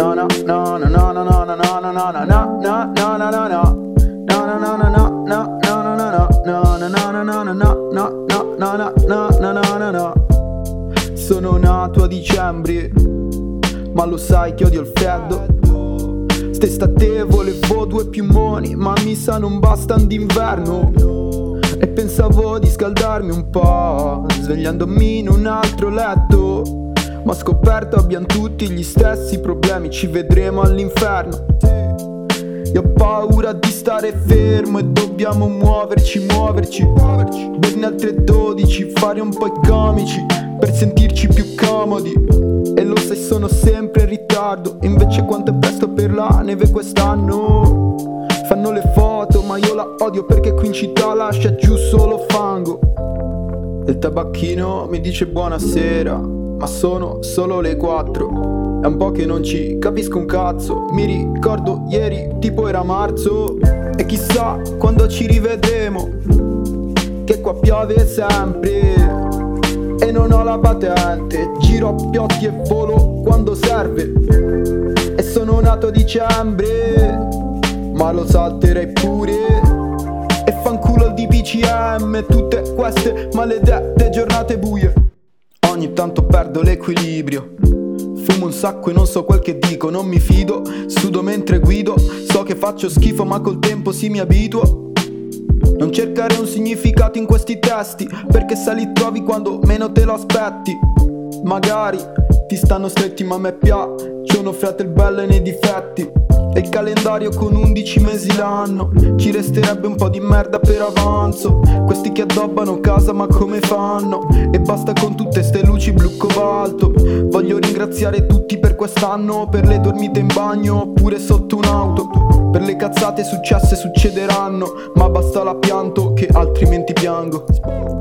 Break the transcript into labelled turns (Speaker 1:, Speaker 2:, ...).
Speaker 1: na na na na na na na na na na na na na sono nato a dicembre, ma lo sai che odio il freddo. St'estate volevo due piumoni, ma mi sa non bastano d'inverno. E pensavo di scaldarmi un po', svegliandomi in un altro letto. Ma scoperto abbiamo tutti gli stessi problemi, ci vedremo all'inferno. Io ho paura di stare fermo e dobbiamo muoverci, muoverci. Berne altre 12, fare un po' i comici per sentirci più comodi. E lo sai, sono sempre in ritardo. Invece, quanto è presto per la neve quest'anno. Fanno le foto, ma io la odio perché qui in città lascia giù solo fango. Il tabacchino mi dice buonasera, ma sono solo le 4. È un po' che non ci capisco un cazzo. Mi ricordo ieri, tipo era marzo. E chissà quando ci rivedremo. Che qua piove sempre. E non ho la patente. Giro a piotti e volo quando serve. E sono nato a dicembre. Ma lo salterei pure. E fanculo il DPCM. Tutte queste maledette giornate buie. Ogni tanto perdo l'equilibrio. Fumo un sacco e non so quel che dico, non mi fido. Sudo mentre guido, so che faccio schifo, ma col tempo si mi abituo. Non cercare un significato in questi testi, perché se li trovi quando meno te lo aspetti. Magari ti stanno stretti, ma a me piacciono frate il bello nei difetti. E il calendario con 11 mesi l'anno. Ci resterebbe un po' di merda per avanzo. Questi che addobbano casa ma come fanno? E basta con tutte ste luci blu cobalto. Voglio ringraziare tutti per quest'anno. Per le dormite in bagno oppure sotto un'auto. Per le cazzate successe succederanno. Ma basta la pianto che altrimenti piango